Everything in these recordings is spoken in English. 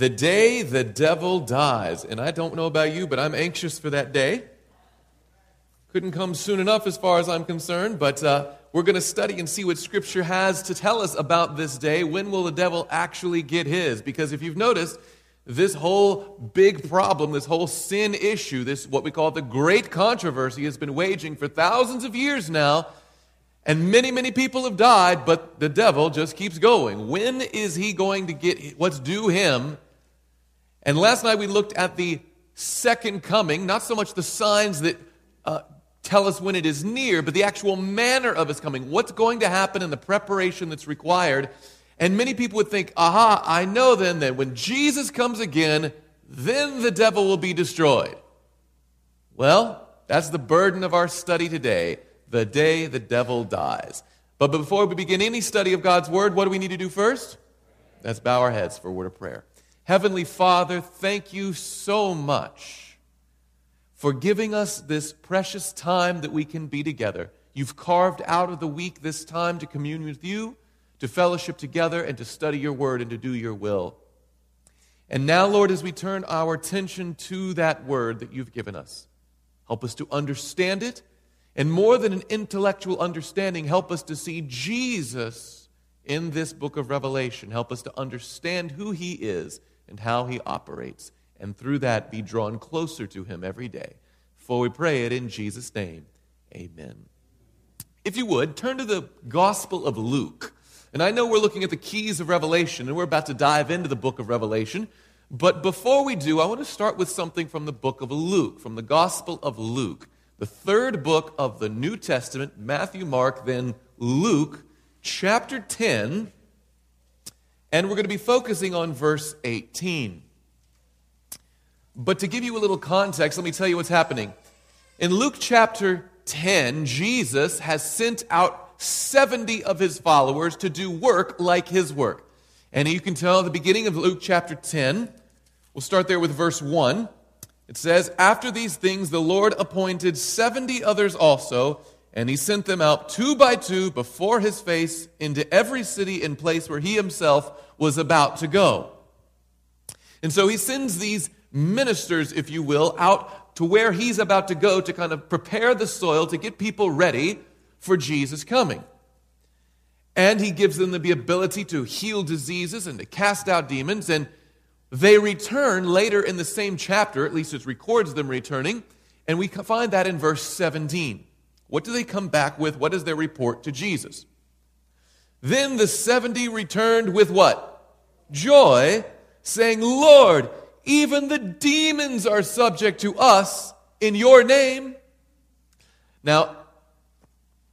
The day the devil dies. And I don't know about you, but I'm anxious for that day. Couldn't come soon enough as far as I'm concerned, but uh, we're going to study and see what Scripture has to tell us about this day. When will the devil actually get his? Because if you've noticed, this whole big problem, this whole sin issue, this what we call the great controversy, has been waging for thousands of years now. And many, many people have died, but the devil just keeps going. When is he going to get what's due him? And last night we looked at the second coming, not so much the signs that uh, tell us when it is near, but the actual manner of his coming. What's going to happen and the preparation that's required. And many people would think, aha, I know then that when Jesus comes again, then the devil will be destroyed. Well, that's the burden of our study today the day the devil dies. But before we begin any study of God's word, what do we need to do first? Let's bow our heads for a word of prayer. Heavenly Father, thank you so much for giving us this precious time that we can be together. You've carved out of the week this time to commune with you, to fellowship together, and to study your word and to do your will. And now, Lord, as we turn our attention to that word that you've given us, help us to understand it. And more than an intellectual understanding, help us to see Jesus in this book of Revelation. Help us to understand who he is and how he operates and through that be drawn closer to Him every day. For we pray it in Jesus' name. Amen. If you would, turn to the Gospel of Luke. And I know we're looking at the keys of Revelation, and we're about to dive into the book of Revelation. But before we do, I want to start with something from the book of Luke, from the Gospel of Luke, the third book of the New Testament Matthew, Mark, then Luke, chapter 10. And we're going to be focusing on verse 18. But to give you a little context, let me tell you what's happening. In Luke chapter 10, Jesus has sent out 70 of his followers to do work like his work. And you can tell at the beginning of Luke chapter 10, we'll start there with verse 1. It says, After these things, the Lord appointed 70 others also, and he sent them out two by two before his face into every city and place where he himself was about to go. And so he sends these ministers, if you will, out to where he's about to go to kind of prepare the soil to get people ready for Jesus coming. And he gives them the ability to heal diseases and to cast out demons. And they return later in the same chapter, at least it records them returning. And we find that in verse 17. What do they come back with? What is their report to Jesus? Then the 70 returned with what? Joy, saying, Lord, even the demons are subject to us in your name. Now,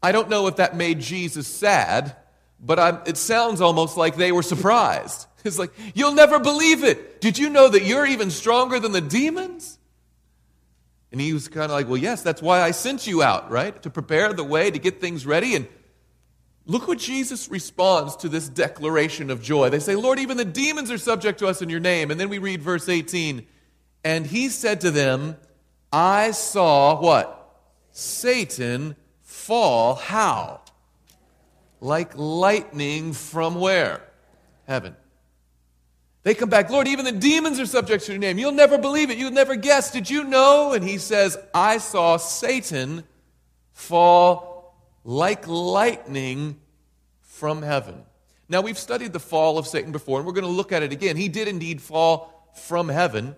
I don't know if that made Jesus sad, but I'm, it sounds almost like they were surprised. It's like, you'll never believe it. Did you know that you're even stronger than the demons? And he was kind of like, well, yes, that's why I sent you out, right? To prepare the way, to get things ready. And Look what Jesus responds to this declaration of joy. They say, Lord, even the demons are subject to us in your name. And then we read verse 18. And he said to them, I saw what? Satan fall. How? Like lightning from where? Heaven. They come back, Lord, even the demons are subject to your name. You'll never believe it. You'll never guess. Did you know? And he says, I saw Satan fall like lightning from heaven. Now, we've studied the fall of Satan before, and we're going to look at it again. He did indeed fall from heaven,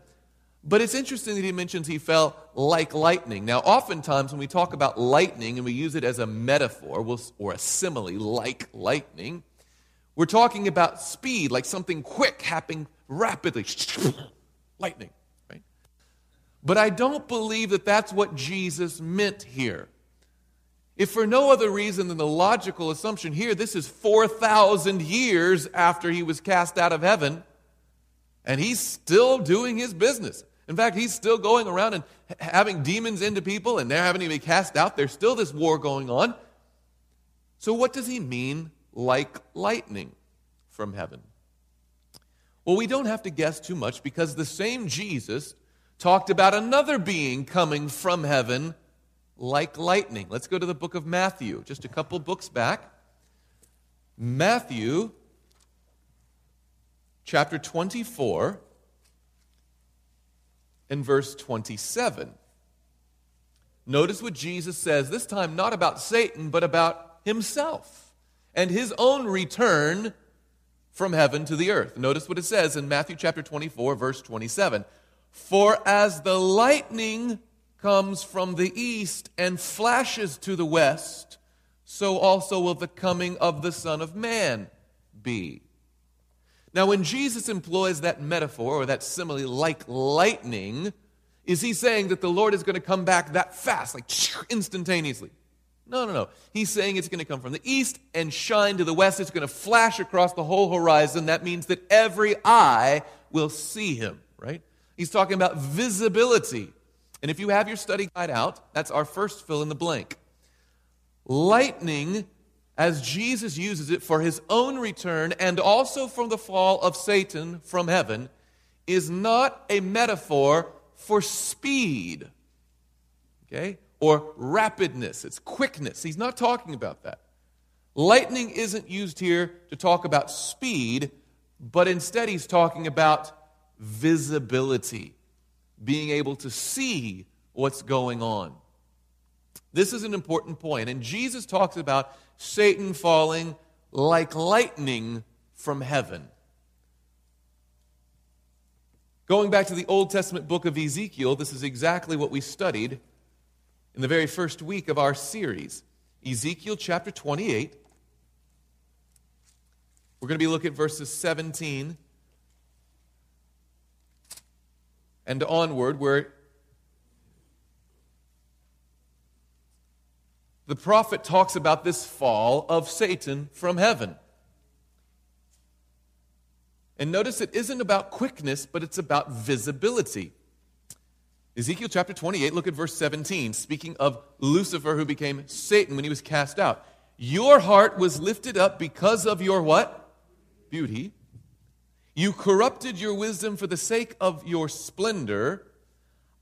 but it's interesting that he mentions he fell like lightning. Now, oftentimes when we talk about lightning and we use it as a metaphor or a simile, like lightning, we're talking about speed, like something quick happening rapidly. lightning, right? But I don't believe that that's what Jesus meant here. If for no other reason than the logical assumption here, this is 4,000 years after he was cast out of heaven, and he's still doing his business. In fact, he's still going around and having demons into people, and they're having to be cast out. There's still this war going on. So, what does he mean, like lightning from heaven? Well, we don't have to guess too much because the same Jesus talked about another being coming from heaven like lightning. Let's go to the book of Matthew, just a couple books back. Matthew chapter 24. and verse 27. Notice what Jesus says, this time not about Satan, but about himself and his own return from heaven to the earth. Notice what it says in Matthew chapter 24, verse 27. For as the lightning comes from the east and flashes to the west, so also will the coming of the Son of Man be. Now, when Jesus employs that metaphor or that simile like lightning, is he saying that the Lord is going to come back that fast, like instantaneously? No, no, no. He's saying it's going to come from the east and shine to the west. It's going to flash across the whole horizon. That means that every eye will see him, right? He's talking about visibility. And if you have your study guide out, that's our first fill in the blank. Lightning, as Jesus uses it for his own return and also from the fall of Satan from heaven, is not a metaphor for speed, okay, or rapidness. It's quickness. He's not talking about that. Lightning isn't used here to talk about speed, but instead he's talking about visibility, being able to see what's going on. This is an important point, and Jesus talks about Satan falling like lightning from heaven. Going back to the Old Testament book of Ezekiel, this is exactly what we studied in the very first week of our series. Ezekiel chapter 28. We're going to be looking at verses 17 and onward, where the prophet talks about this fall of Satan from heaven. And notice it isn't about quickness, but it's about visibility. Ezekiel chapter 28, look at verse 17, speaking of Lucifer who became Satan when he was cast out. Your heart was lifted up because of your what? Beauty. You corrupted your wisdom for the sake of your splendor.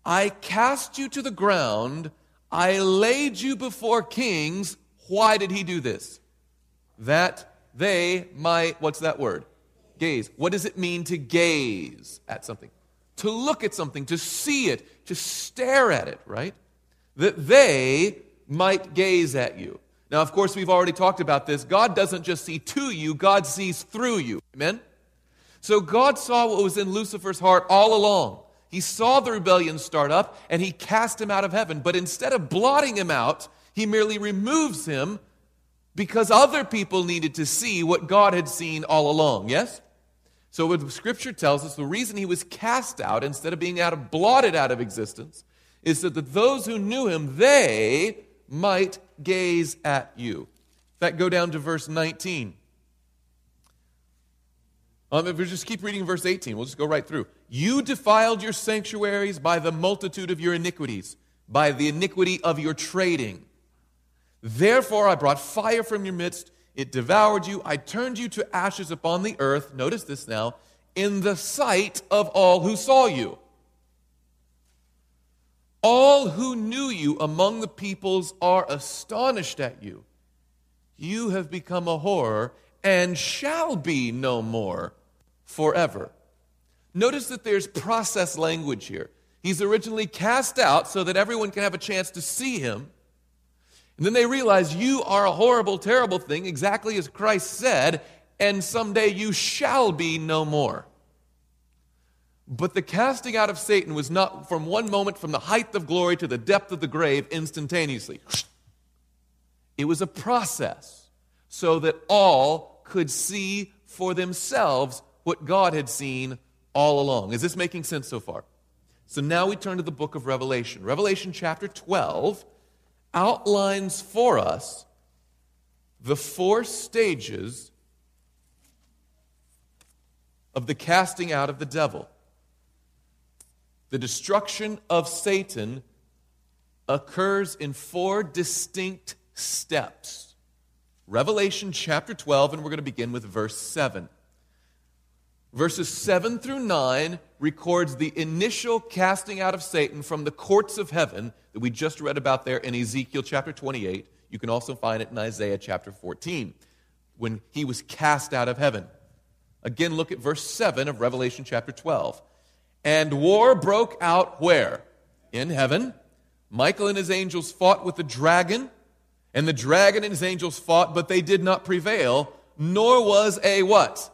I cast you to the ground. I laid you before kings. Why did he do this? That they might, what's that word? Gaze. What does it mean to gaze at something? To look at something, to see it, to stare at it, right? That they might gaze at you. Now, of course, we've already talked about this. God doesn't just see to you, God sees through you. Amen? So God saw what was in Lucifer's heart all along. He saw the rebellion start up and he cast him out of heaven. But instead of blotting him out, he merely removes him because other people needed to see what God had seen all along. Yes? So, what Scripture tells us, the reason he was cast out instead of being out of, blotted out of existence is so that those who knew him, they might gaze at you. Fact, go down to verse 19. Um, if we just keep reading verse 18, we'll just go right through. You defiled your sanctuaries by the multitude of your iniquities, by the iniquity of your trading. Therefore, I brought fire from your midst it devoured you. I turned you to ashes upon the earth. Notice this now in the sight of all who saw you. All who knew you among the peoples are astonished at you. You have become a horror and shall be no more forever. Notice that there's process language here. He's originally cast out so that everyone can have a chance to see him. And then they realize you are a horrible, terrible thing, exactly as Christ said, and someday you shall be no more. But the casting out of Satan was not from one moment from the height of glory to the depth of the grave instantaneously. It was a process so that all could see for themselves what God had seen all along. Is this making sense so far? So now we turn to the book of Revelation. Revelation chapter 12 outlines for us the four stages of the casting out of the devil. The destruction of Satan occurs in four distinct steps. Revelation chapter 12, and we're going to begin with verse 7. Verses 7 through 9 records the initial casting out of Satan from the courts of heaven that we just read about there in Ezekiel chapter 28. You can also find it in Isaiah chapter 14 when he was cast out of heaven. Again, look at verse 7 of Revelation chapter 12. And war broke out where? In heaven. Michael and his angels fought with the dragon, and the dragon and his angels fought, but they did not prevail, nor was a what?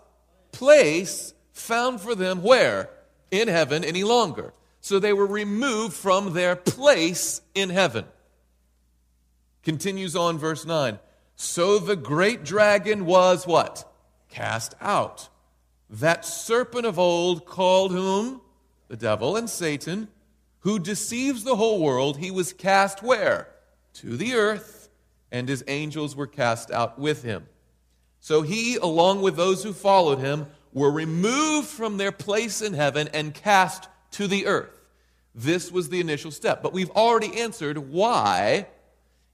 Place found for them where? In heaven any longer. So they were removed from their place in heaven. Continues on verse 9. So the great dragon was what? Cast out. That serpent of old called whom? The devil and Satan, who deceives the whole world. He was cast where? To the earth, and his angels were cast out with him. So he, along with those who followed him, were removed from their place in heaven and cast to the earth. This was the initial step. But we've already answered why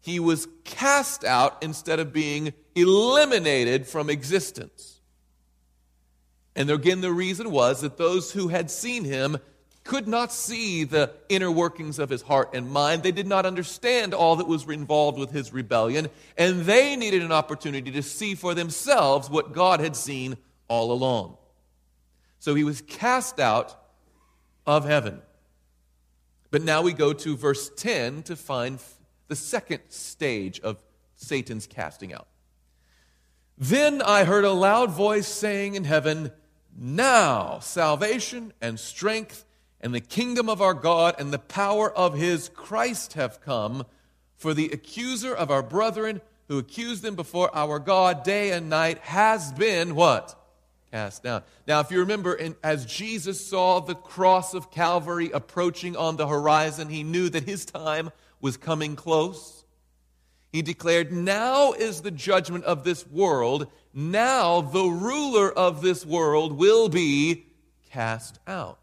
he was cast out instead of being eliminated from existence. And again, the reason was that those who had seen him could not see the inner workings of his heart and mind. They did not understand all that was involved with his rebellion, and they needed an opportunity to see for themselves what God had seen all along. So he was cast out of heaven. But now we go to verse 10 to find the second stage of Satan's casting out. Then I heard a loud voice saying in heaven, Now salvation and strength and the kingdom of our God and the power of his Christ have come, for the accuser of our brethren who accused them before our God day and night has been what? Cast down. Now, if you remember, in, as Jesus saw the cross of Calvary approaching on the horizon, he knew that his time was coming close. He declared, Now is the judgment of this world. Now the ruler of this world will be cast out.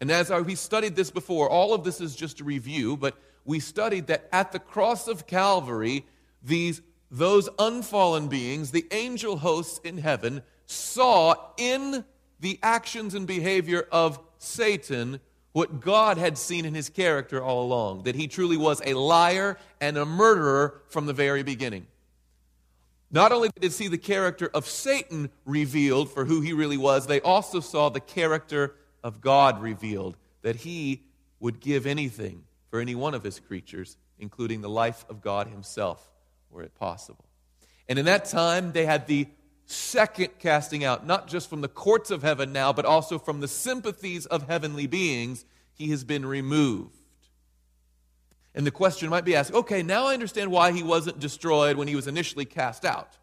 And as we studied this before, all of this is just a review, but we studied that at the cross of Calvary, these, those unfallen beings, the angel hosts in heaven, saw in the actions and behavior of Satan what God had seen in his character all along that he truly was a liar and a murderer from the very beginning. Not only did they see the character of Satan revealed for who he really was, they also saw the character of God revealed that he would give anything for any one of his creatures, including the life of God himself, were it possible. And in that time, they had the second casting out, not just from the courts of heaven now, but also from the sympathies of heavenly beings, he has been removed. And the question might be asked okay, now I understand why he wasn't destroyed when he was initially cast out.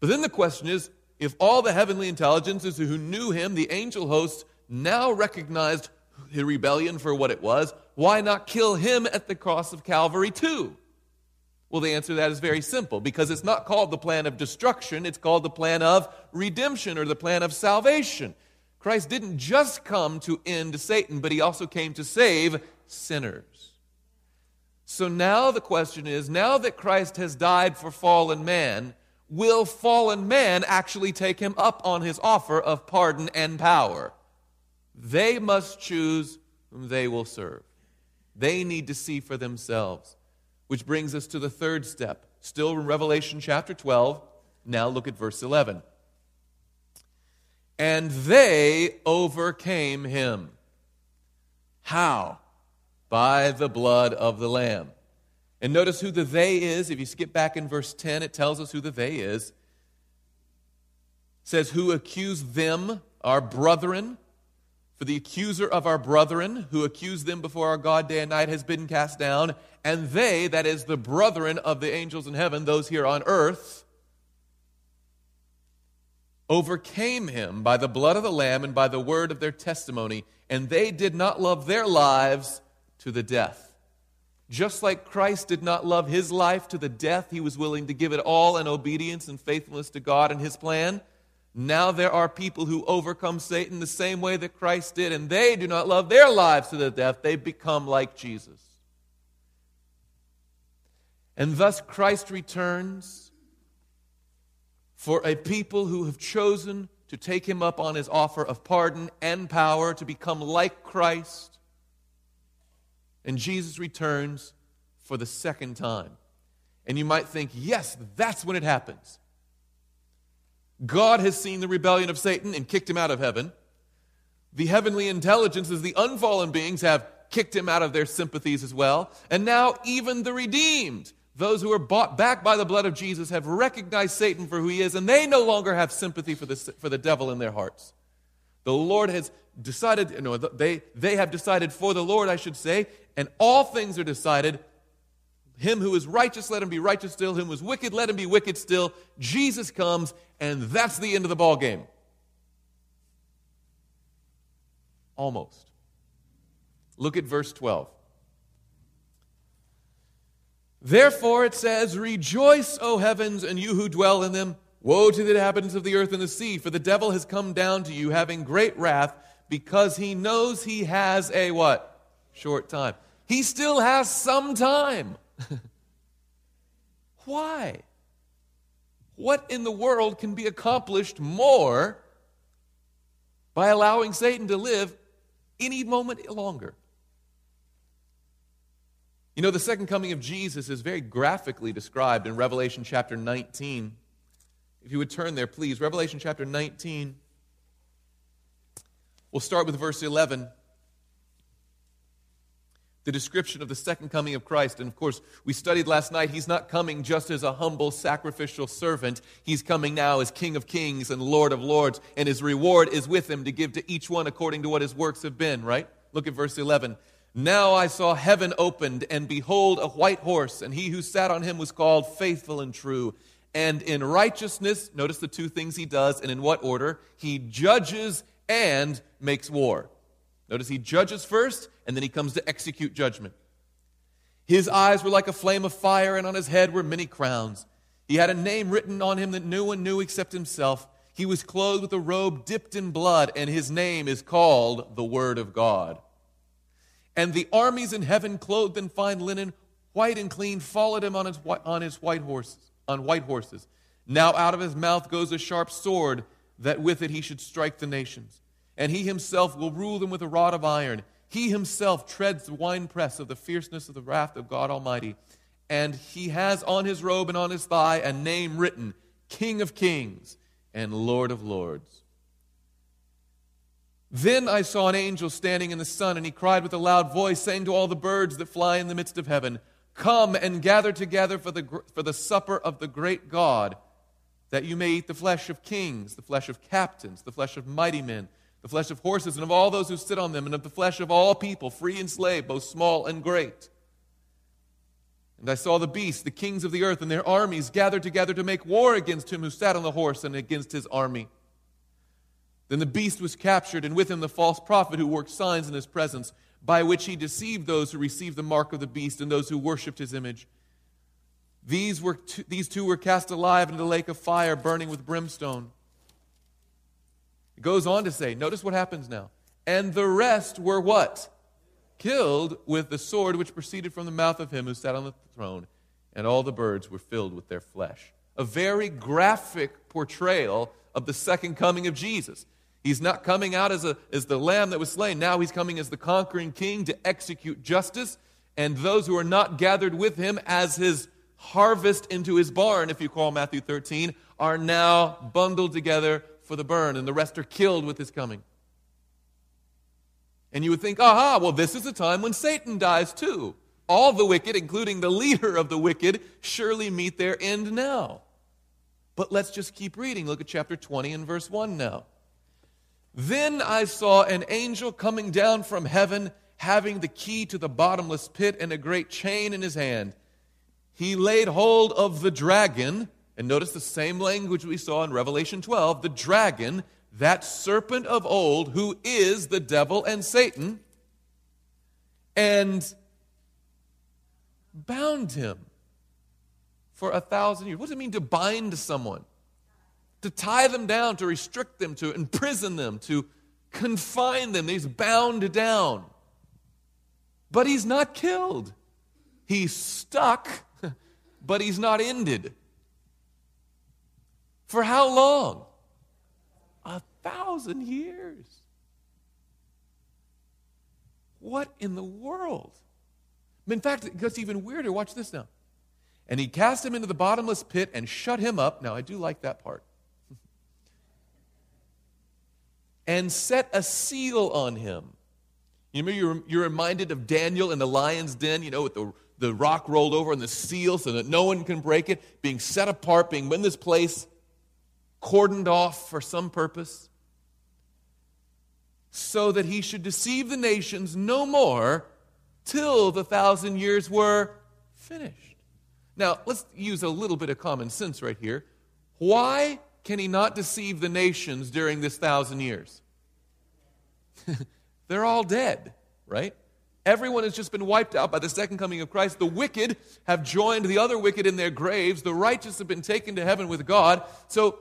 But then the question is if all the heavenly intelligences who knew him, the angel hosts, now recognized the rebellion for what it was, why not kill him at the cross of Calvary too? Well, the answer to that is very simple because it's not called the plan of destruction, it's called the plan of redemption or the plan of salvation. Christ didn't just come to end Satan, but he also came to save sinners. So now the question is now that Christ has died for fallen man, will fallen man actually take him up on his offer of pardon and power? They must choose whom they will serve. They need to see for themselves. Which brings us to the third step. Still in Revelation chapter 12. Now look at verse 11. And they overcame him. How? By the blood of the Lamb. And notice who the they is. If you skip back in verse 10, it tells us who the they is. It says, Who accused them, our brethren, for the accuser of our brethren, who accused them before our God day and night, has been cast down. And they, that is the brethren of the angels in heaven, those here on earth, overcame him by the blood of the Lamb and by the word of their testimony. And they did not love their lives to the death. Just like Christ did not love his life to the death, he was willing to give it all in obedience and faithfulness to God and his plan. Now there are people who overcome Satan the same way that Christ did, and they do not love their lives to the death. They become like Jesus. And thus Christ returns for a people who have chosen to take him up on his offer of pardon and power to become like Christ. And Jesus returns for the second time. And you might think, yes, that's when it happens. God has seen the rebellion of Satan and kicked him out of heaven. The heavenly intelligences, the unfallen beings, have kicked him out of their sympathies as well. And now, even the redeemed, those who are bought back by the blood of Jesus, have recognized Satan for who he is, and they no longer have sympathy for the, for the devil in their hearts. The Lord has decided, no, they, they have decided for the Lord, I should say, and all things are decided. Him who is righteous, let him be righteous still. Him who is wicked, let him be wicked still. Jesus comes, and that's the end of the ball game. Almost. Look at verse 12. Therefore it says, Rejoice, O heavens, and you who dwell in them. Woe to the inhabitants of the earth and the sea, for the devil has come down to you, having great wrath, because he knows he has a what? Short time. He still has some time. Why? What in the world can be accomplished more by allowing Satan to live any moment longer? You know, the second coming of Jesus is very graphically described in Revelation chapter 19. If you would turn there, please. Revelation chapter 19. We'll start with verse 11. The description of the second coming of Christ. And of course, we studied last night, he's not coming just as a humble sacrificial servant. He's coming now as King of kings and Lord of lords, and his reward is with him to give to each one according to what his works have been, right? Look at verse 11. Now I saw heaven opened, and behold, a white horse, and he who sat on him was called Faithful and True. And in righteousness, notice the two things he does, and in what order? He judges and makes war. Notice he judges first, and then he comes to execute judgment. His eyes were like a flame of fire, and on his head were many crowns. He had a name written on him that no one knew except himself. He was clothed with a robe dipped in blood, and his name is called the Word of God. And the armies in heaven, clothed in fine linen, white and clean, followed him on his, on his white horses, on white horses. Now out of his mouth goes a sharp sword, that with it he should strike the nations. And he himself will rule them with a rod of iron. He himself treads the winepress of the fierceness of the wrath of God Almighty. And he has on his robe and on his thigh a name written King of Kings and Lord of Lords. Then I saw an angel standing in the sun, and he cried with a loud voice, saying to all the birds that fly in the midst of heaven, Come and gather together for the, for the supper of the great God, that you may eat the flesh of kings, the flesh of captains, the flesh of mighty men, the flesh of horses, and of all those who sit on them, and of the flesh of all people, free and slave, both small and great. And I saw the beasts, the kings of the earth, and their armies gathered together to make war against him who sat on the horse and against his army. Then the beast was captured, and with him the false prophet who worked signs in his presence, by which he deceived those who received the mark of the beast and those who worshipped his image. These, were these two were cast alive into the lake of fire, burning with brimstone. It goes on to say, notice what happens now. And the rest were what? Killed with the sword which proceeded from the mouth of him who sat on the throne, and all the birds were filled with their flesh. A very graphic portrayal of the second coming of Jesus. He's not coming out as, a, as the lamb that was slain. Now he's coming as the conquering king to execute justice. And those who are not gathered with him as his harvest into his barn, if you call Matthew 13, are now bundled together for the burn, and the rest are killed with his coming. And you would think, aha, well, this is a time when Satan dies too. All the wicked, including the leader of the wicked, surely meet their end now. But let's just keep reading. Look at chapter 20 and verse 1 now. Then I saw an angel coming down from heaven, having the key to the bottomless pit and a great chain in his hand. He laid hold of the dragon, and notice the same language we saw in Revelation 12 the dragon, that serpent of old, who is the devil and Satan, and bound him for a thousand years. What does it mean to bind someone? To tie them down, to restrict them, to imprison them, to confine them. He's bound down. But he's not killed. He's stuck, but he's not ended. For how long? A thousand years. What in the world? In fact, it gets even weirder. Watch this now. And he cast him into the bottomless pit and shut him up. Now, I do like that part. and set a seal on him. You remember you're, you're reminded of Daniel in the lion's den, you know, with the, the rock rolled over and the seal so that no one can break it, being set apart, being in this place, cordoned off for some purpose, so that he should deceive the nations no more till the thousand years were finished. Now, let's use a little bit of common sense right here. Why can he not deceive the nations during this thousand years? They're all dead, right? Everyone has just been wiped out by the second coming of Christ. The wicked have joined the other wicked in their graves. The righteous have been taken to heaven with God. So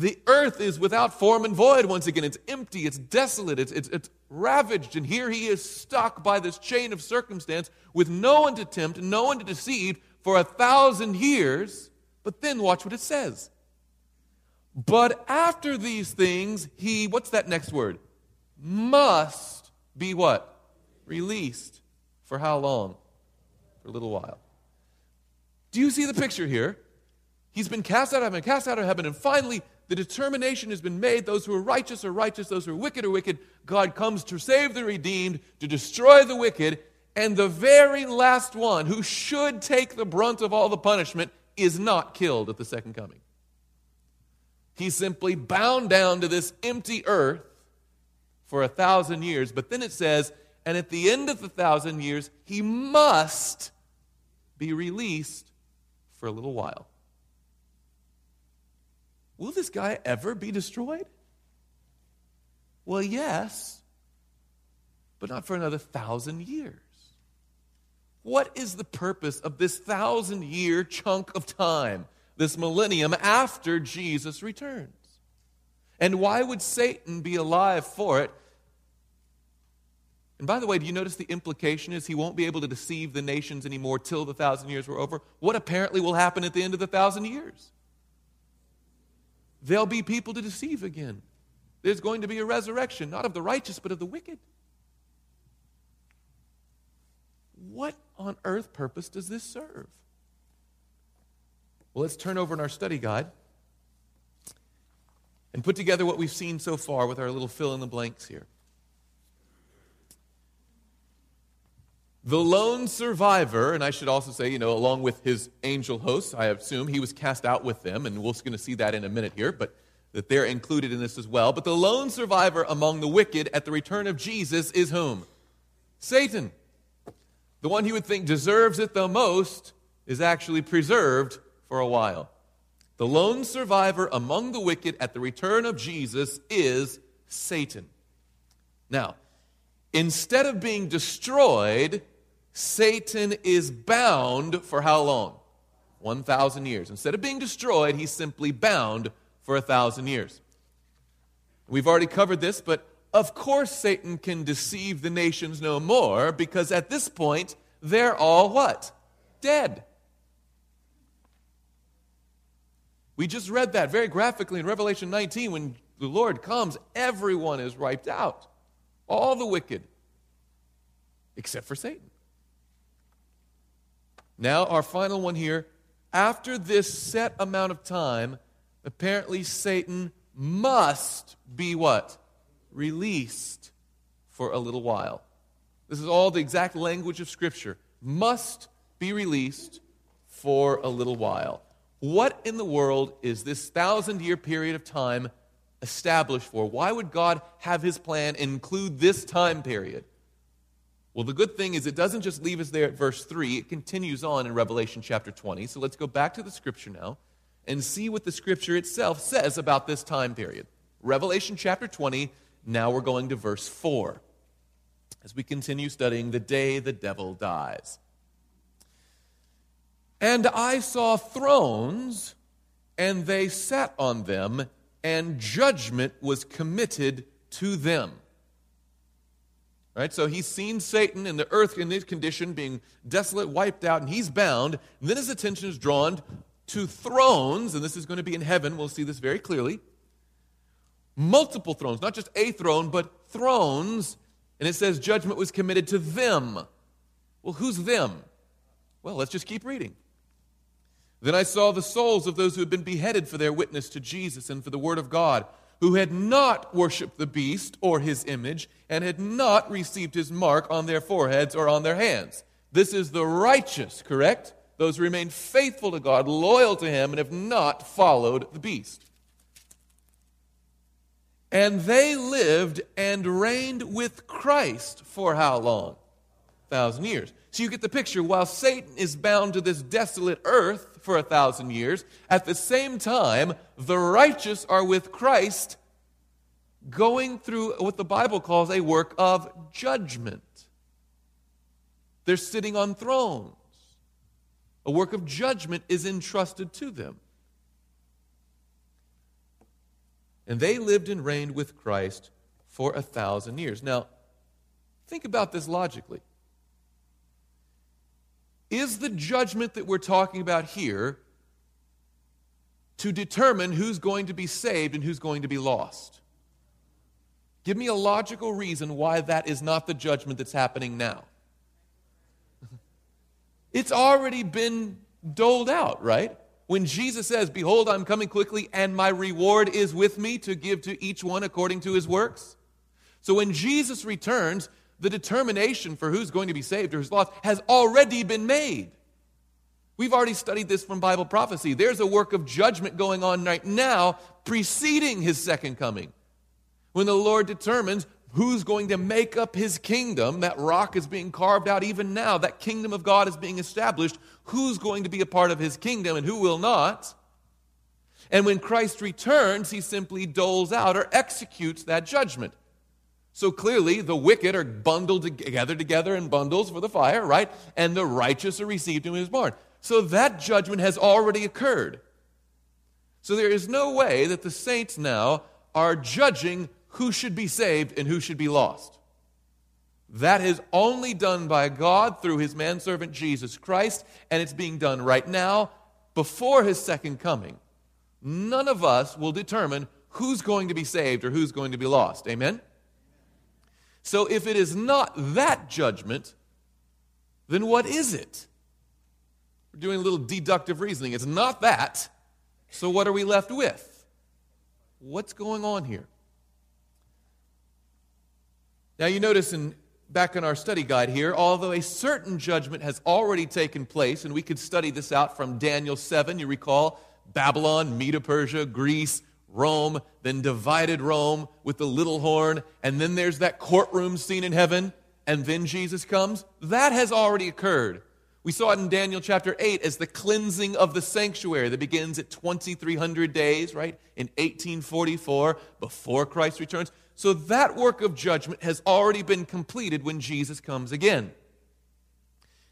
the earth is without form and void once again. It's empty, it's desolate, it's, it's, it's ravaged. And here he is stuck by this chain of circumstance with no one to tempt, no one to deceive for a thousand years. But then watch what it says. But after these things, he, what's that next word? Must be what? Released. For how long? For a little while. Do you see the picture here? He's been cast out of heaven, cast out of heaven, and finally the determination has been made. Those who are righteous are righteous, those who are wicked are wicked. God comes to save the redeemed, to destroy the wicked, and the very last one who should take the brunt of all the punishment is not killed at the second coming. He's simply bound down to this empty earth for a thousand years. But then it says, and at the end of the thousand years, he must be released for a little while. Will this guy ever be destroyed? Well, yes, but not for another thousand years. What is the purpose of this thousand year chunk of time, this millennium after Jesus returns? And why would Satan be alive for it? And by the way, do you notice the implication is he won't be able to deceive the nations anymore till the thousand years were over? What apparently will happen at the end of the thousand years? There'll be people to deceive again. There's going to be a resurrection, not of the righteous, but of the wicked. What on earth purpose does this serve? Well, let's turn over in our study guide and put together what we've seen so far with our little fill in the blanks here. The lone survivor, and I should also say, you know, along with his angel hosts, I assume he was cast out with them, and we're going to see that in a minute here, but that they're included in this as well. But the lone survivor among the wicked at the return of Jesus is whom? Satan. The one he would think deserves it the most is actually preserved for a while. The lone survivor among the wicked at the return of Jesus is Satan. Now, instead of being destroyed, Satan is bound for how long? 1,000 years. Instead of being destroyed, he's simply bound for a thousand years. We've already covered this, but of course Satan can deceive the nations no more because at this point they're all what? Dead. We just read that very graphically in Revelation 19 when the Lord comes, everyone is wiped out. All the wicked, except for Satan. Now, our final one here. After this set amount of time, apparently Satan must be what? Released for a little while. This is all the exact language of Scripture. Must be released for a little while. What in the world is this thousand year period of time established for? Why would God have his plan include this time period? Well, the good thing is it doesn't just leave us there at verse 3, it continues on in Revelation chapter 20. So let's go back to the scripture now and see what the scripture itself says about this time period. Revelation chapter 20, now we're going to verse 4 as we continue studying the day the devil dies. And I saw thrones, and they sat on them, and judgment was committed to them. Right? So he's seen Satan and the earth in this condition being desolate, wiped out, and he's bound. And then his attention is drawn to thrones, and this is going to be in heaven. We'll see this very clearly. Multiple thrones, not just a throne, but thrones. And it says judgment was committed to them. Well, who's them? Well, let's just keep reading. Then I saw the souls of those who had been beheaded for their witness to Jesus and for the word of God who had not worshiped the beast or his image and had not received his mark on their foreheads or on their hands. This is the righteous, correct? Those who remain faithful to God, loyal to him, and have not followed the beast. And they lived and reigned with Christ for how long? thousand years. So you get the picture. While Satan is bound to this desolate earth for a thousand years, at the same time, the righteous are with Christ going through what the Bible calls a work of judgment. They're sitting on thrones. A work of judgment is entrusted to them. And they lived and reigned with Christ for a thousand years. Now, think about this logically. Is the judgment that we're talking about here to determine who's going to be saved and who's going to be lost? Give me a logical reason why that is not the judgment that's happening now. It's already been doled out, right? When Jesus says, Behold, I'm coming quickly, and my reward is with me to give to each one according to his works. So when Jesus returns, the determination for who's going to be saved or who's lost has already been made. We've already studied this from Bible prophecy. There's a work of judgment going on right now preceding his second coming. When the Lord determines who's going to make up his kingdom, that rock is being carved out even now, that kingdom of God is being established, who's going to be a part of his kingdom and who will not. And when Christ returns, he simply doles out or executes that judgment. So clearly, the wicked are bundled together together in bundles for the fire, right? And the righteous are received in his barn. So that judgment has already occurred. So there is no way that the saints now are judging who should be saved and who should be lost. That is only done by God through his manservant Jesus Christ, and it's being done right now before his second coming. None of us will determine who's going to be saved or who's going to be lost. Amen? So if it is not that judgment, then what is it? We're doing a little deductive reasoning. It's not that. So what are we left with? What's going on here? Now you notice in back in our study guide here, although a certain judgment has already taken place, and we could study this out from Daniel 7, you recall Babylon, Medo Persia, Greece, Rome, then divided Rome with the little horn, and then there's that courtroom scene in heaven, and then Jesus comes. That has already occurred. We saw it in Daniel chapter 8 as the cleansing of the sanctuary that begins at 2300 days, right? In 1844, before Christ returns. So that work of judgment has already been completed when Jesus comes again.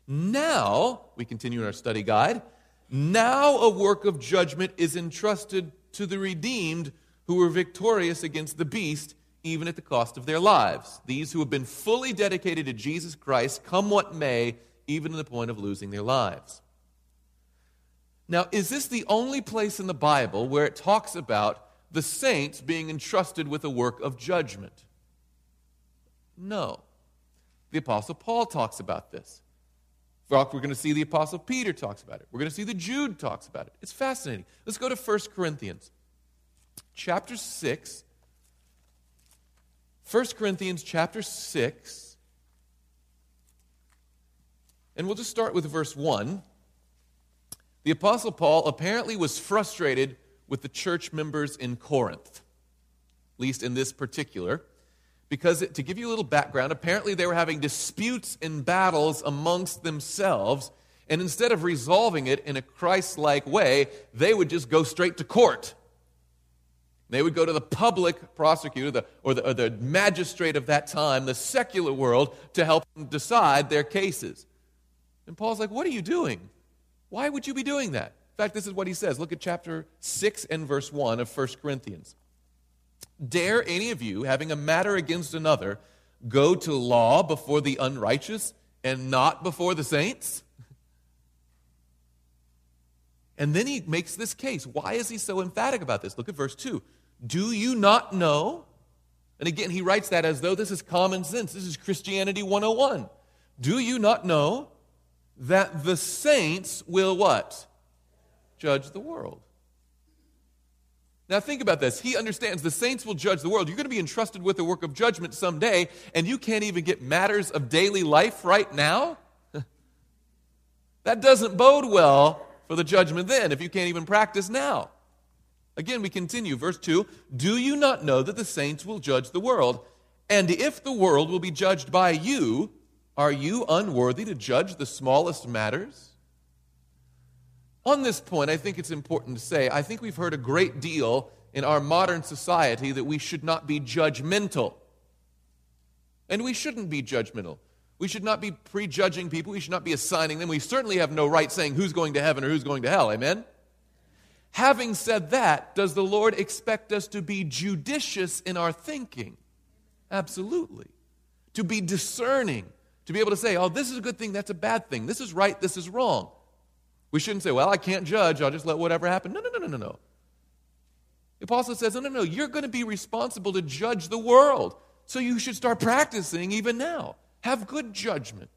Now, we continue in our study guide, now a work of judgment is entrusted to the redeemed who were victorious against the beast, even at the cost of their lives. These who have been fully dedicated to Jesus Christ, come what may, even to the point of losing their lives. Now, is this the only place in the Bible where it talks about the saints being entrusted with a work of judgment? No. The Apostle Paul talks about this. We're going to see the Apostle Peter talks about it. We're going to see the Jude talks about it. It's fascinating. Let's go to 1 Corinthians chapter 6. 1 Corinthians chapter 6. And we'll just start with verse 1. The Apostle Paul apparently was frustrated with the church members in Corinth, at least in this particular. Because, to give you a little background, apparently they were having disputes and battles amongst themselves, and instead of resolving it in a Christ like way, they would just go straight to court. They would go to the public prosecutor the, or, the, or the magistrate of that time, the secular world, to help them decide their cases. And Paul's like, What are you doing? Why would you be doing that? In fact, this is what he says. Look at chapter 6 and verse 1 of 1 Corinthians. Dare any of you, having a matter against another, go to law before the unrighteous and not before the saints? And then he makes this case. Why is he so emphatic about this? Look at verse 2. Do you not know? And again, he writes that as though this is common sense. This is Christianity 101. Do you not know that the saints will what? Judge the world. Now, think about this. He understands the saints will judge the world. You're going to be entrusted with the work of judgment someday, and you can't even get matters of daily life right now? that doesn't bode well for the judgment then if you can't even practice now. Again, we continue. Verse 2 Do you not know that the saints will judge the world? And if the world will be judged by you, are you unworthy to judge the smallest matters? On this point, I think it's important to say I think we've heard a great deal in our modern society that we should not be judgmental. And we shouldn't be judgmental. We should not be prejudging people. We should not be assigning them. We certainly have no right saying who's going to heaven or who's going to hell. Amen? Having said that, does the Lord expect us to be judicious in our thinking? Absolutely. To be discerning, to be able to say, oh, this is a good thing, that's a bad thing, this is right, this is wrong. We shouldn't say, well, I can't judge, I'll just let whatever happen. No, no, no, no, no, no. The apostle says, no, no, no, you're going to be responsible to judge the world. So you should start practicing even now. Have good judgment.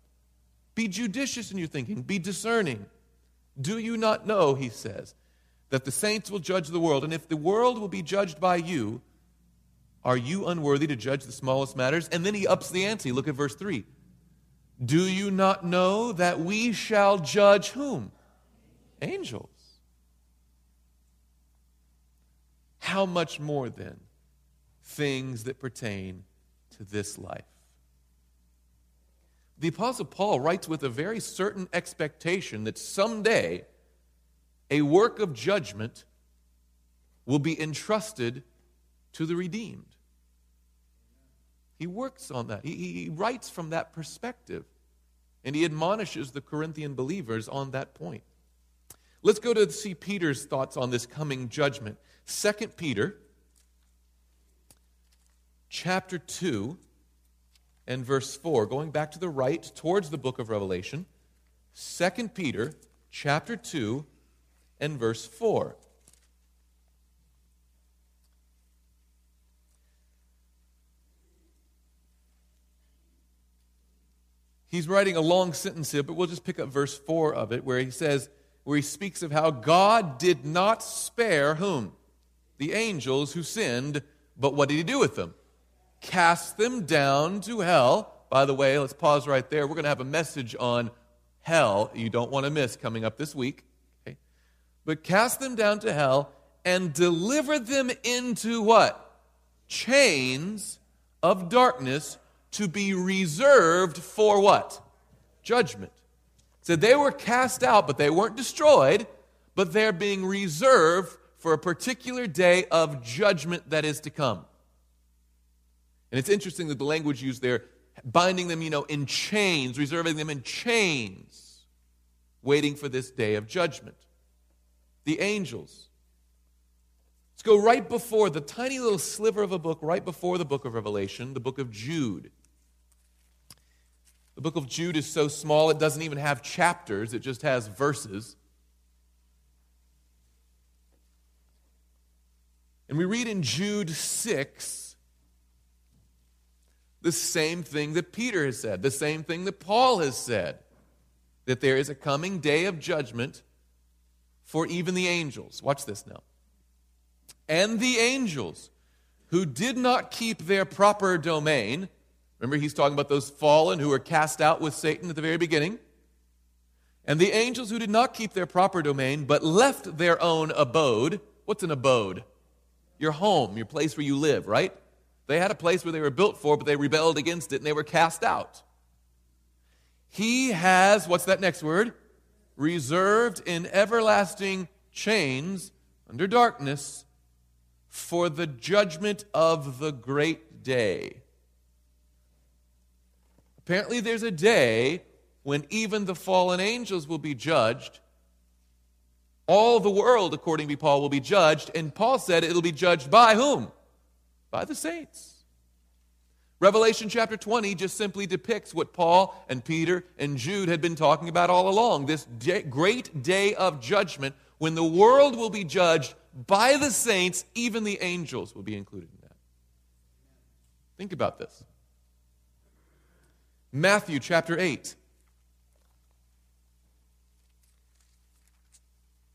Be judicious in your thinking. Be discerning. Do you not know, he says, that the saints will judge the world? And if the world will be judged by you, are you unworthy to judge the smallest matters? And then he ups the ante. Look at verse 3. Do you not know that we shall judge whom? Angels. How much more then things that pertain to this life? The Apostle Paul writes with a very certain expectation that someday a work of judgment will be entrusted to the redeemed. He works on that. He, he, writes from that perspective. And he admonishes the Corinthian believers on that point. Let's go to see Peter's thoughts on this coming judgment. 2 Peter chapter 2 and verse 4, going back to the right towards the book of Revelation. 2 Peter chapter 2 and verse 4. He's writing a long sentence here, but we'll just pick up verse 4 of it, where he says, where he speaks of how God did not spare whom? The angels who sinned, but what did he do with them? Cast them down to hell. By the way, let's pause right there. We're going to have a message on hell you don't want to miss coming up this week. Okay? But cast them down to hell and deliver them into what? Chains of darkness to be reserved for what? Judgment. So they were cast out, but they weren't destroyed, but they're being reserved for a particular day of judgment that is to come. And it's interesting that the language used there, binding them, you know, in chains, reserving them in chains, waiting for this day of judgment. The angels. Let's go right before the tiny little sliver of a book, right before the book of Revelation, the book of Jude. The book of Jude is so small it doesn't even have chapters, it just has verses. And we read in Jude 6 the same thing that Peter has said, the same thing that Paul has said that there is a coming day of judgment for even the angels. Watch this now. And the angels who did not keep their proper domain Remember, he's talking about those fallen who were cast out with Satan at the very beginning. And the angels who did not keep their proper domain, but left their own abode. What's an abode? Your home, your place where you live, right? They had a place where they were built for, but they rebelled against it and they were cast out. He has, what's that next word? Reserved in everlasting chains under darkness for the judgment of the great day. Apparently, there's a day when even the fallen angels will be judged. All the world, according to Paul, will be judged. And Paul said it'll be judged by whom? By the saints. Revelation chapter 20 just simply depicts what Paul and Peter and Jude had been talking about all along this day, great day of judgment when the world will be judged by the saints, even the angels will be included in that. Think about this. Matthew chapter 8.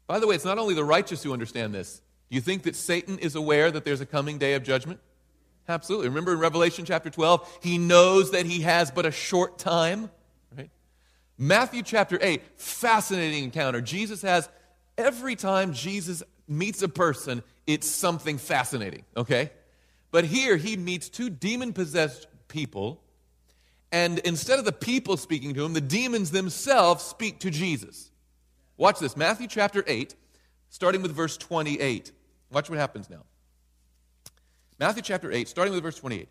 By the way, it's not only the righteous who understand this, Do you think that Satan is aware that there's a coming day of judgment? Absolutely. Remember in Revelation chapter 12, he knows that he has but a short time, right? Matthew chapter 8, fascinating encounter. Jesus has every time Jesus meets a person, it's something fascinating, okay? But here he meets two demon possessed people, and instead of the people speaking to him, the demons themselves speak to Jesus. Watch this Matthew chapter 8, starting with verse 28. Watch what happens now. Matthew chapter 8, starting with verse 28.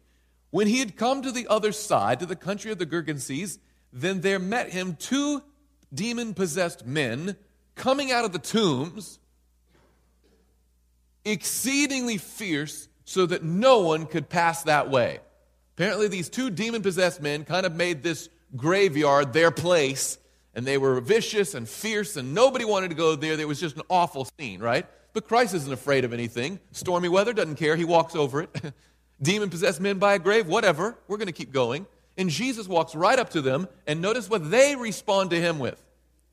When he had come to the other side, to the country of the Gergesenes, then there met him two demon possessed men coming out of the tombs, exceedingly fierce, so that no one could pass that way. Apparently, these two demon possessed men kind of made this graveyard their place, and they were vicious and fierce, and nobody wanted to go there. There was just an awful scene, right? But Christ isn't afraid of anything. Stormy weather, doesn't care. He walks over it. demon possessed men by a grave, whatever. We're going to keep going. And Jesus walks right up to them, and notice what they respond to him with.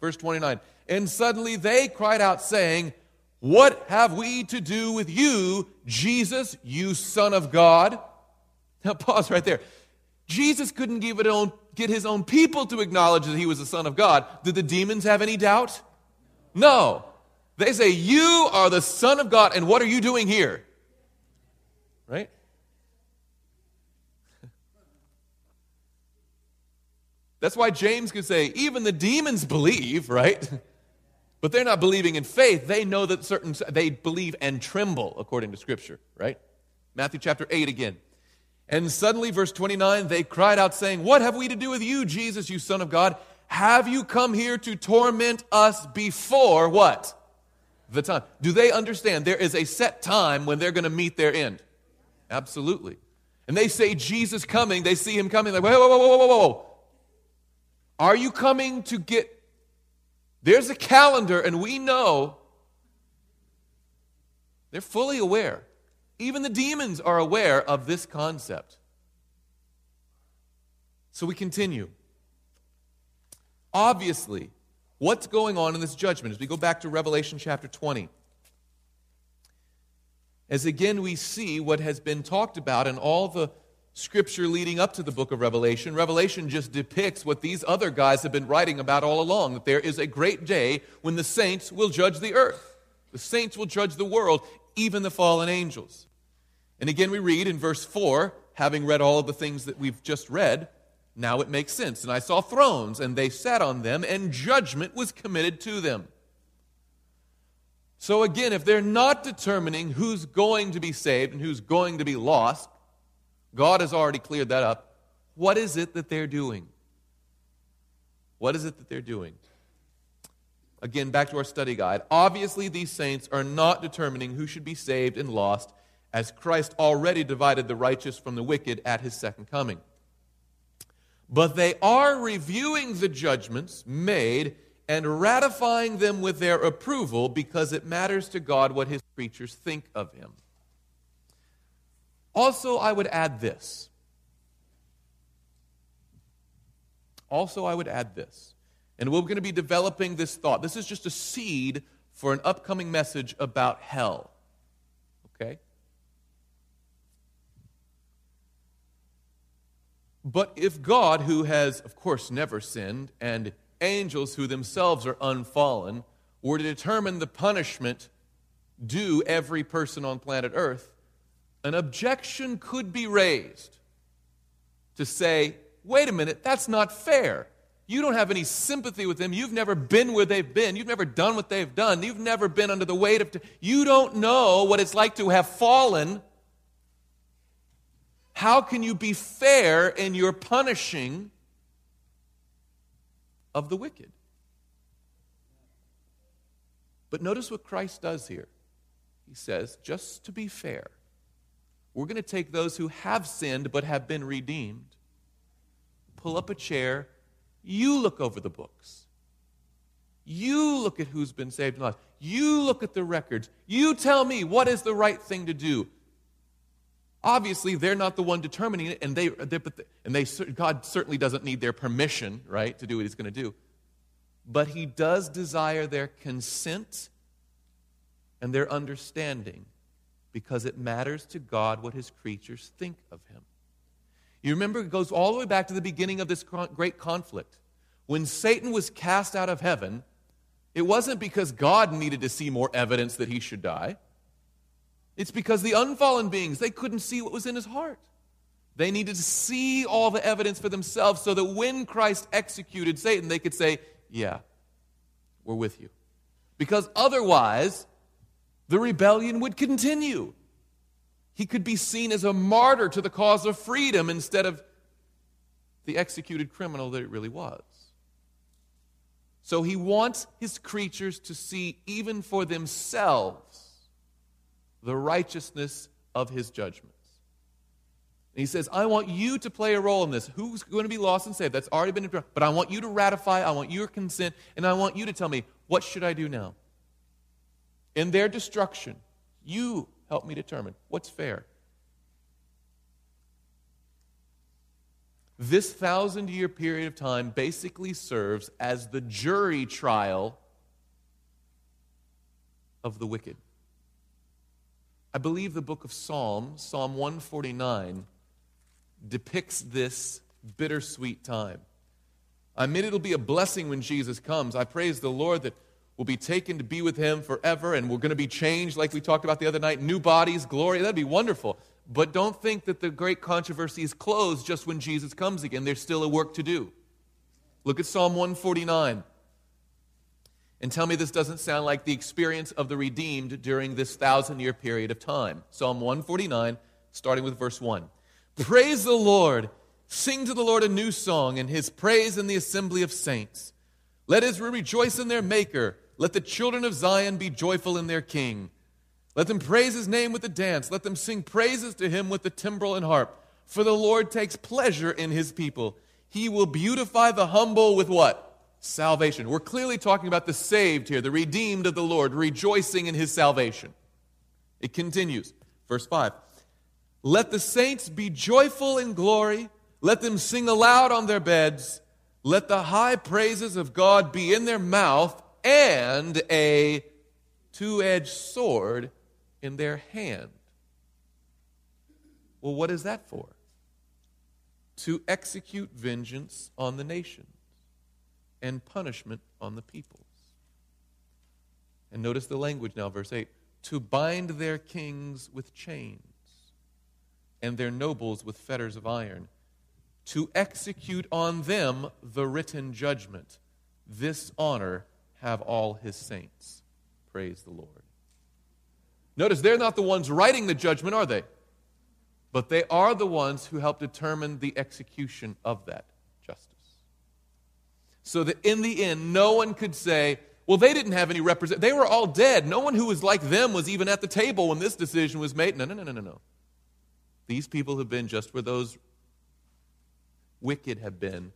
Verse 29 And suddenly they cried out, saying, What have we to do with you, Jesus, you Son of God? Now, pause right there. Jesus couldn't get his own people to acknowledge that he was the Son of God. Did the demons have any doubt? No. They say, You are the Son of God, and what are you doing here? Right? That's why James could say, even the demons believe, right? But they're not believing in faith. They know that certain, they believe and tremble, according to Scripture, right? Matthew chapter 8 again. And suddenly, verse 29, they cried out, saying, What have we to do with you, Jesus, you Son of God? Have you come here to torment us before what? The time. Do they understand there is a set time when they're going to meet their end? Absolutely. And they say, Jesus coming. They see him coming, like, whoa, whoa, whoa, whoa, whoa, whoa. Are you coming to get. There's a calendar, and we know. They're fully aware even the demons are aware of this concept. So we continue. Obviously, what's going on in this judgment as we go back to Revelation chapter 20? As again we see what has been talked about in all the scripture leading up to the book of Revelation. Revelation just depicts what these other guys have been writing about all along that there is a great day when the saints will judge the earth. The saints will judge the world, even the fallen angels. And again, we read in verse 4, having read all of the things that we've just read, now it makes sense. And I saw thrones, and they sat on them, and judgment was committed to them. So again, if they're not determining who's going to be saved and who's going to be lost, God has already cleared that up. What is it that they're doing? What is it that they're doing? Again, back to our study guide. Obviously, these saints are not determining who should be saved and lost as Christ already divided the righteous from the wicked at his second coming. But they are reviewing the judgments made and ratifying them with their approval because it matters to God what his creatures think of him. Also, I would add this. Also, I would add this. And we're going to be developing this thought. This is just a seed for an upcoming message about hell. Okay? But if God, who has, of course, never sinned, and angels who themselves are unfallen, were to determine the punishment due every person on planet Earth, an objection could be raised to say, wait a minute, that's not fair. You don't have any sympathy with them. You've never been where they've been. You've never done what they've done. You've never been under the weight of. T- you don't know what it's like to have fallen how can you be fair in your punishing of the wicked? But notice what Christ does here. He says, just to be fair, we're going to take those who have sinned but have been redeemed, pull up a chair, you look over the books. You look at who's been saved and lost. You look at the records. You tell me what is the right thing to do. Obviously, they're not the one determining it, and they, and they, God certainly doesn't need their permission, right, to do what He's going to do. But He does desire their consent and their understanding because it matters to God what his creatures think of him. You remember, it goes all the way back to the beginning of this great conflict. When Satan was cast out of heaven, it wasn't because God needed to see more evidence that he should die. It's because the unfallen beings, they couldn't see what was in his heart. They needed to see all the evidence for themselves so that when Christ executed Satan, they could say, Yeah, we're with you. Because otherwise, the rebellion would continue. He could be seen as a martyr to the cause of freedom instead of the executed criminal that it really was. So he wants his creatures to see, even for themselves, the righteousness of his judgments. And he says, I want you to play a role in this. Who's going to be lost and saved? That's already been, but I want you to ratify, I want your consent, and I want you to tell me, what should I do now? In their destruction, you help me determine what's fair. This thousand year period of time basically serves as the jury trial of the wicked. I believe the book of Psalms, Psalm 149, depicts this bittersweet time. I admit it'll be a blessing when Jesus comes. I praise the Lord that we'll be taken to be with him forever and we're going to be changed like we talked about the other night new bodies, glory. That'd be wonderful. But don't think that the great controversy is closed just when Jesus comes again. There's still a work to do. Look at Psalm 149 and tell me this doesn't sound like the experience of the redeemed during this thousand year period of time. Psalm 149, starting with verse 1. Praise the Lord. Sing to the Lord a new song and his praise in the assembly of saints. Let Israel rejoice in their Maker. Let the children of Zion be joyful in their King. Let them praise his name with a dance. Let them sing praises to him with the timbrel and harp. For the Lord takes pleasure in his people. He will beautify the humble with what? Salvation. We're clearly talking about the saved here, the redeemed of the Lord, rejoicing in his salvation. It continues. Verse 5. Let the saints be joyful in glory. Let them sing aloud on their beds. Let the high praises of God be in their mouth and a two edged sword in their hand. Well, what is that for? To execute vengeance on the nations and punishment on the peoples. And notice the language now, verse 8 to bind their kings with chains and their nobles with fetters of iron, to execute on them the written judgment. This honor have all his saints. Praise the Lord. Notice they're not the ones writing the judgment, are they? But they are the ones who help determine the execution of that. So that in the end, no one could say, well, they didn't have any represent. They were all dead. No one who was like them was even at the table when this decision was made. No, no, no, no, no, no. These people have been just where those wicked have been,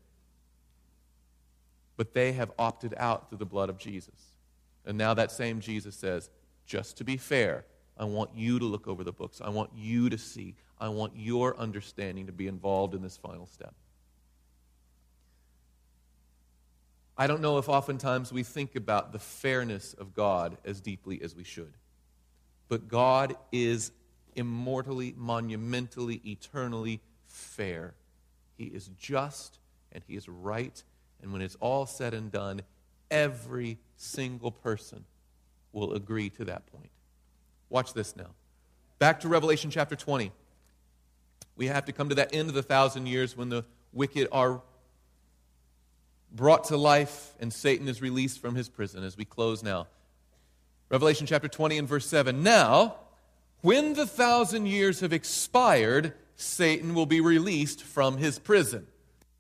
but they have opted out through the blood of Jesus. And now that same Jesus says, just to be fair, I want you to look over the books. I want you to see. I want your understanding to be involved in this final step. I don't know if oftentimes we think about the fairness of God as deeply as we should. But God is immortally, monumentally, eternally fair. He is just and he is right. And when it's all said and done, every single person will agree to that point. Watch this now. Back to Revelation chapter 20. We have to come to that end of the thousand years when the wicked are brought to life and Satan is released from his prison as we close now. Revelation chapter 20 and verse 7. Now, when the thousand years have expired, Satan will be released from his prison.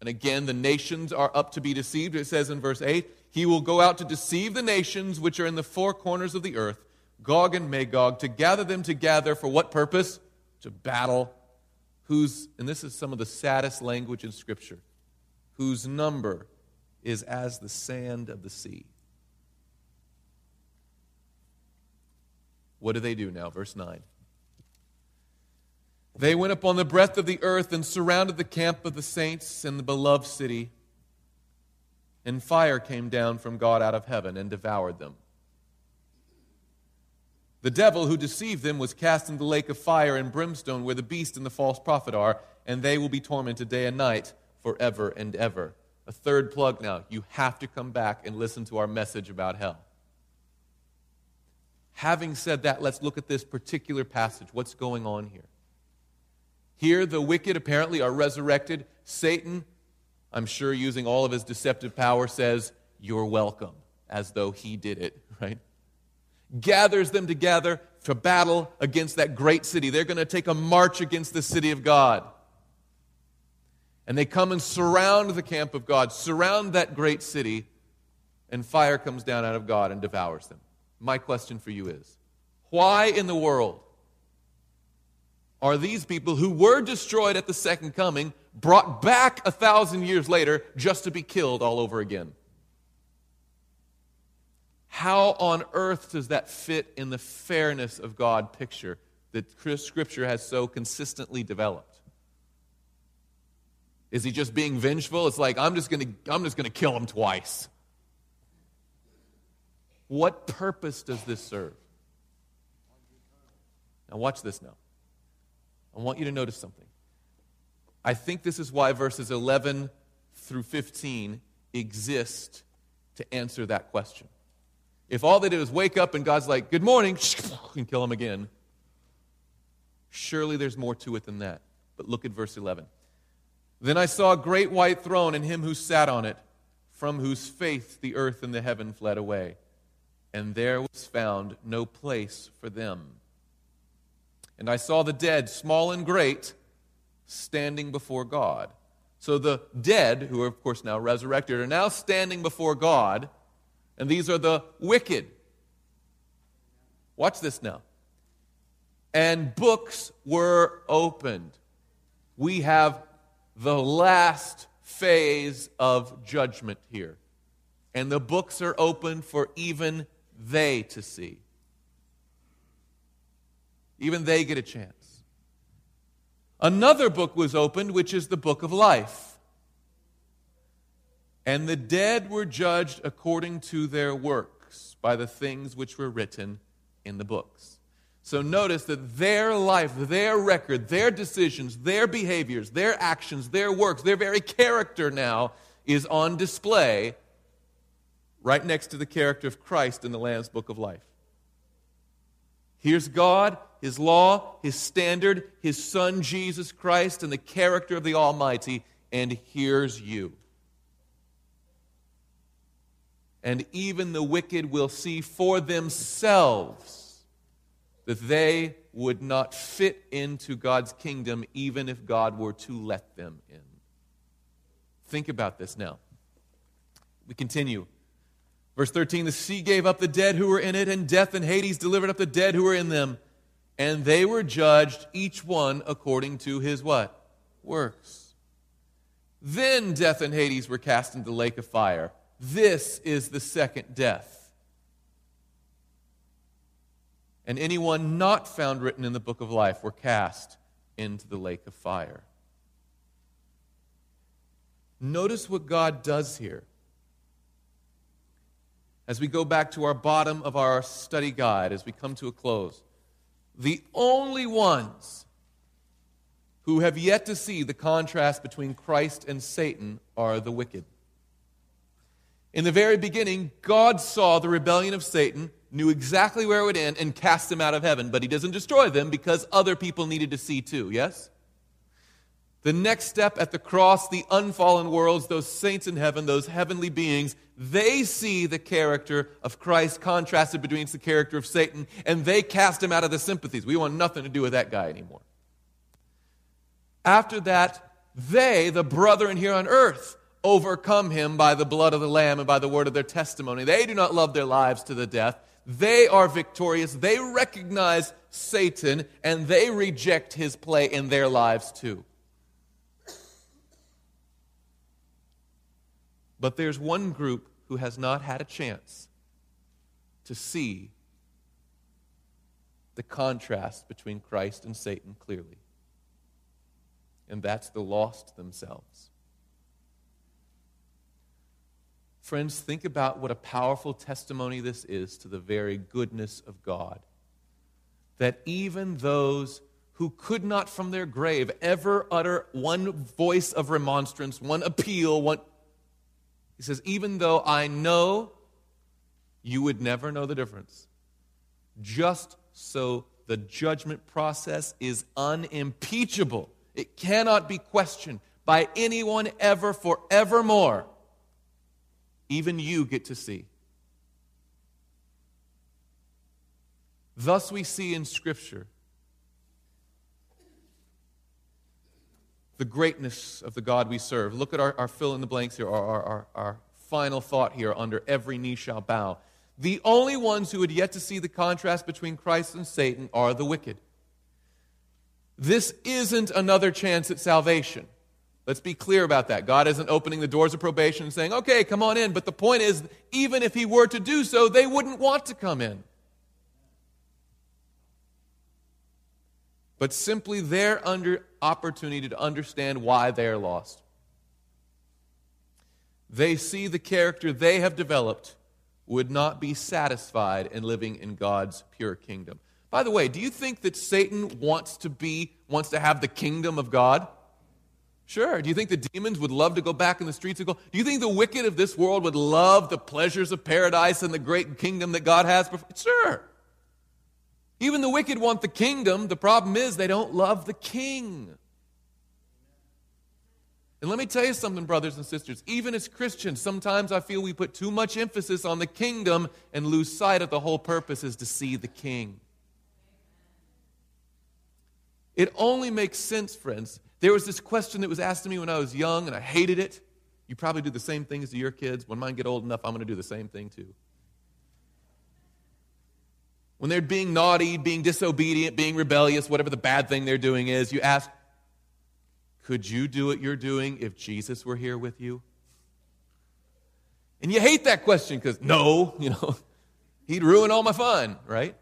And again, the nations are up to be deceived. It says in verse 8, He will go out to deceive the nations which are in the four corners of the earth, Gog and Magog, to gather them together for what purpose? To battle. Whose, and this is some of the saddest language in Scripture, whose number is as the sand of the sea. What do they do now? Verse 9. They went up on the breadth of the earth and surrounded the camp of the saints and the beloved city. And fire came down from God out of heaven and devoured them. The devil who deceived them was cast into the lake of fire and brimstone where the beast and the false prophet are, and they will be tormented day and night forever and ever. A third plug now. You have to come back and listen to our message about hell. Having said that, let's look at this particular passage. What's going on here? Here, the wicked apparently are resurrected. Satan, I'm sure using all of his deceptive power, says, You're welcome, as though he did it, right? Gathers them together to battle against that great city. They're going to take a march against the city of God. And they come and surround the camp of God, surround that great city, and fire comes down out of God and devours them. My question for you is why in the world are these people who were destroyed at the second coming brought back a thousand years later just to be killed all over again? How on earth does that fit in the fairness of God picture that Scripture has so consistently developed? Is he just being vengeful? It's like, I'm just going to I'm just going to kill him twice. What purpose does this serve? Now, watch this now. I want you to notice something. I think this is why verses 11 through 15 exist to answer that question. If all they did was wake up and God's like, good morning, and kill him again, surely there's more to it than that. But look at verse 11. Then I saw a great white throne and him who sat on it, from whose face the earth and the heaven fled away and there was found no place for them. And I saw the dead, small and great, standing before God. So the dead, who are of course now resurrected, are now standing before God, and these are the wicked. Watch this now. And books were opened. We have the last phase of judgment here. And the books are open for even they to see. Even they get a chance. Another book was opened, which is the book of life. And the dead were judged according to their works by the things which were written in the books. So notice that their life, their record, their decisions, their behaviors, their actions, their works, their very character now is on display right next to the character of Christ in the Lamb's Book of Life. Here's God, His law, His standard, His Son Jesus Christ, and the character of the Almighty, and here's you. And even the wicked will see for themselves that they would not fit into God's kingdom even if God were to let them in. Think about this now. We continue. Verse 13 The sea gave up the dead who were in it, and death and Hades delivered up the dead who were in them. And they were judged, each one according to his what? Works. Then death and Hades were cast into the lake of fire. This is the second death. And anyone not found written in the book of life were cast into the lake of fire. Notice what God does here as we go back to our bottom of our study guide, as we come to a close, the only ones who have yet to see the contrast between Christ and Satan are the wicked. In the very beginning, God saw the rebellion of Satan, knew exactly where it would end, and cast them out of heaven. But he doesn't destroy them because other people needed to see too, yes? The next step at the cross, the unfallen worlds, those saints in heaven, those heavenly beings, they see the character of Christ contrasted between the character of Satan, and they cast him out of the sympathies. We want nothing to do with that guy anymore. After that, they, the brethren here on earth, overcome him by the blood of the Lamb and by the word of their testimony. They do not love their lives to the death. They are victorious. They recognize Satan, and they reject his play in their lives too. But there's one group who has not had a chance to see the contrast between Christ and Satan clearly. And that's the lost themselves. Friends, think about what a powerful testimony this is to the very goodness of God. that even those who could not from their grave ever utter one voice of remonstrance, one appeal, one. He says, even though I know you would never know the difference, just so the judgment process is unimpeachable. It cannot be questioned by anyone ever forevermore. Even you get to see. Thus, we see in Scripture the greatness of the God we serve. Look at our, our fill in the blanks here, our, our, our final thought here under every knee shall bow. The only ones who had yet to see the contrast between Christ and Satan are the wicked. This isn't another chance at salvation. Let's be clear about that. God isn't opening the doors of probation and saying, okay, come on in. But the point is, even if He were to do so, they wouldn't want to come in. But simply their under opportunity to understand why they are lost. They see the character they have developed would not be satisfied in living in God's pure kingdom. By the way, do you think that Satan wants to be wants to have the kingdom of God? Sure. Do you think the demons would love to go back in the streets and go? Do you think the wicked of this world would love the pleasures of paradise and the great kingdom that God has? Sure. Even the wicked want the kingdom. The problem is they don't love the king. And let me tell you something, brothers and sisters. Even as Christians, sometimes I feel we put too much emphasis on the kingdom and lose sight of the whole purpose is to see the king. It only makes sense, friends. There was this question that was asked to me when I was young, and I hated it. You probably do the same things to your kids. When mine get old enough, I'm going to do the same thing too. When they're being naughty, being disobedient, being rebellious, whatever the bad thing they're doing is, you ask, could you do what you're doing if Jesus were here with you? And you hate that question because, no, you know, he'd ruin all my fun, right?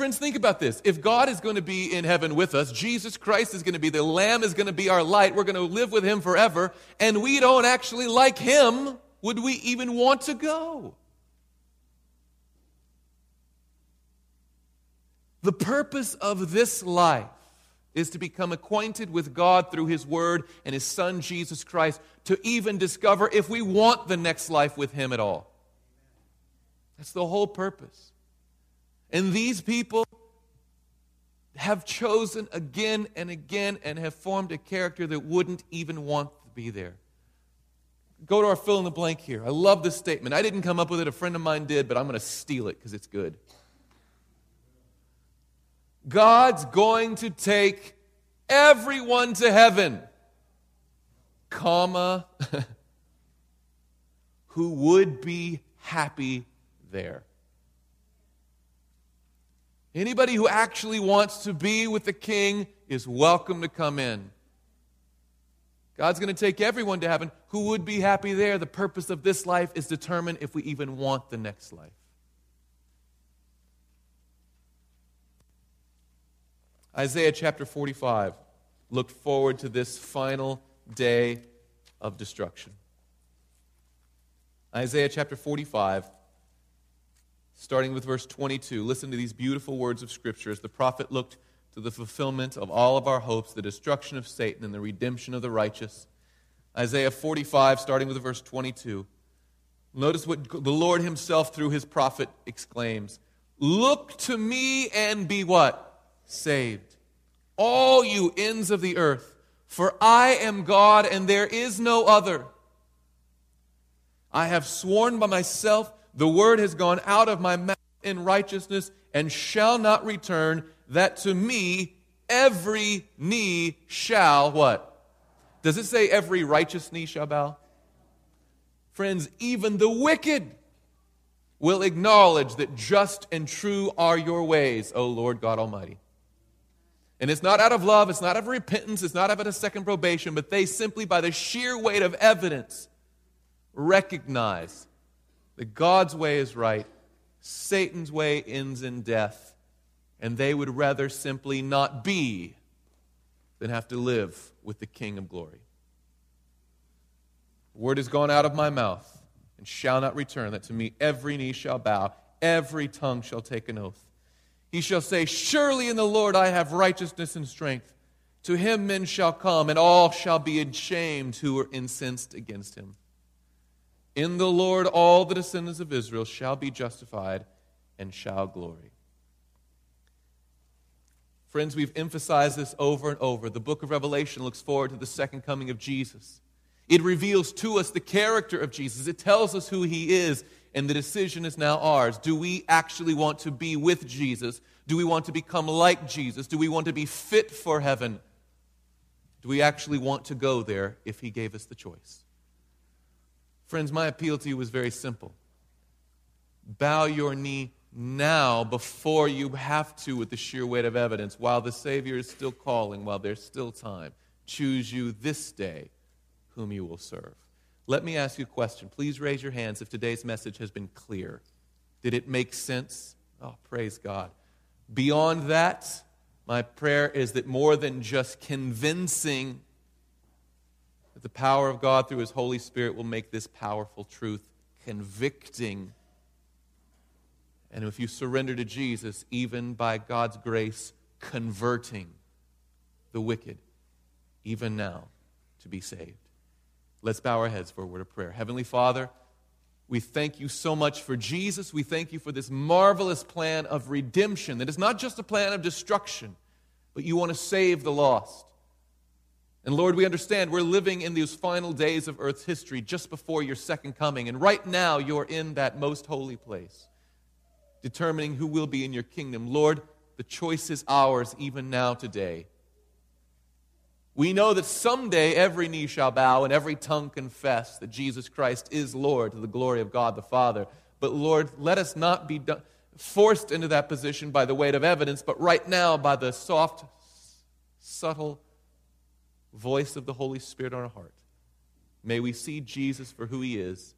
Friends, think about this. If God is going to be in heaven with us, Jesus Christ is going to be, the Lamb is going to be our light, we're going to live with Him forever, and we don't actually like Him, would we even want to go? The purpose of this life is to become acquainted with God through His Word and His Son, Jesus Christ, to even discover if we want the next life with Him at all. That's the whole purpose. And these people have chosen again and again and have formed a character that wouldn't even want to be there. Go to our fill in the blank here. I love this statement. I didn't come up with it, a friend of mine did, but I'm going to steal it because it's good. God's going to take everyone to heaven, comma, who would be happy there. Anybody who actually wants to be with the king is welcome to come in. God's going to take everyone to heaven who would be happy there. The purpose of this life is determined if we even want the next life. Isaiah chapter 45 looked forward to this final day of destruction. Isaiah chapter 45, starting with verse 22. Listen to these beautiful words of Scripture as the prophet looked to the fulfillment of all of our hopes, the destruction of Satan and the redemption of the righteous. Isaiah 45, starting with verse 22. Notice what the Lord Himself, through His prophet, exclaims Look to me and be what? saved. All you ends of the earth, for I am God and there is no other. I have sworn by myself, the word has gone out of my mouth in righteousness and shall not return, that to me every knee shall what? Does it say every righteous knee shall bow? Friends, even the wicked will acknowledge that just and true are your ways, O Lord God Almighty. And it's not out of love, it's not out of repentance, it's not out of a second probation, but they simply, by the sheer weight of evidence, recognize that God's way is right, Satan's way ends in death, and they would rather simply not be than have to live with the King of glory. The word has gone out of my mouth and shall not return, that to me every knee shall bow every tongue shall take an oath. He shall say, Surely in the Lord I have righteousness and strength. To him men shall come, and all shall be ashamed who are incensed against him. In the Lord all the descendants of Israel shall be justified and shall glory. Friends, we've emphasized this over and over. The book of Revelation looks forward to the second coming of Jesus. It reveals to us the character of Jesus, it tells us who he is, and the decision is now ours. Do we actually want to be with Jesus? Do we want to become like Jesus? Do we want to be fit for heaven? Do we actually want to go there if He gave us the choice? Friends, my appeal to you was very simple. Bow your knee now before you have to with the sheer weight of evidence, while the Savior is still calling, while there's still time. Choose you this day whom you will serve. Let me ask you a question. Please raise your hands if today's message has been clear. Did it make sense? Oh, praise God. Beyond that, my prayer is that more than just convincing, the power of God through His Holy Spirit will make this powerful truth convicting. And if you surrender to Jesus, even by God's grace, converting the wicked, even now, to be saved. Let's bow our heads for a word of prayer. Heavenly Father, we thank you so much for Jesus. We thank you for this marvelous plan of redemption that is not just a plan of destruction, but you want to save the lost. And Lord, we understand we're living in these final days of Earth's history just before your second coming. And right now, you're in that most holy place, determining who will be in your kingdom. Lord, the choice is ours even now today. We know that someday every knee shall bow and every tongue confess that Jesus Christ is Lord to the glory of God the Father. But Lord, let us not be forced into that position by the weight of evidence, but right now by the soft, subtle voice of the Holy Spirit on our heart. May we see Jesus for who he is,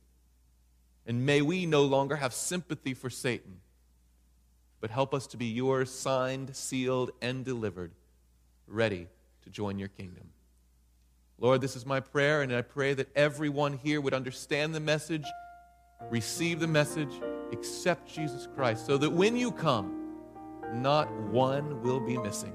and may we no longer have sympathy for Satan, but help us to be yours, signed, sealed, and delivered, ready to join your kingdom. Lord, this is my prayer, and I pray that everyone here would understand the message, receive the message, accept Jesus Christ, so that when you come, not one will be missing.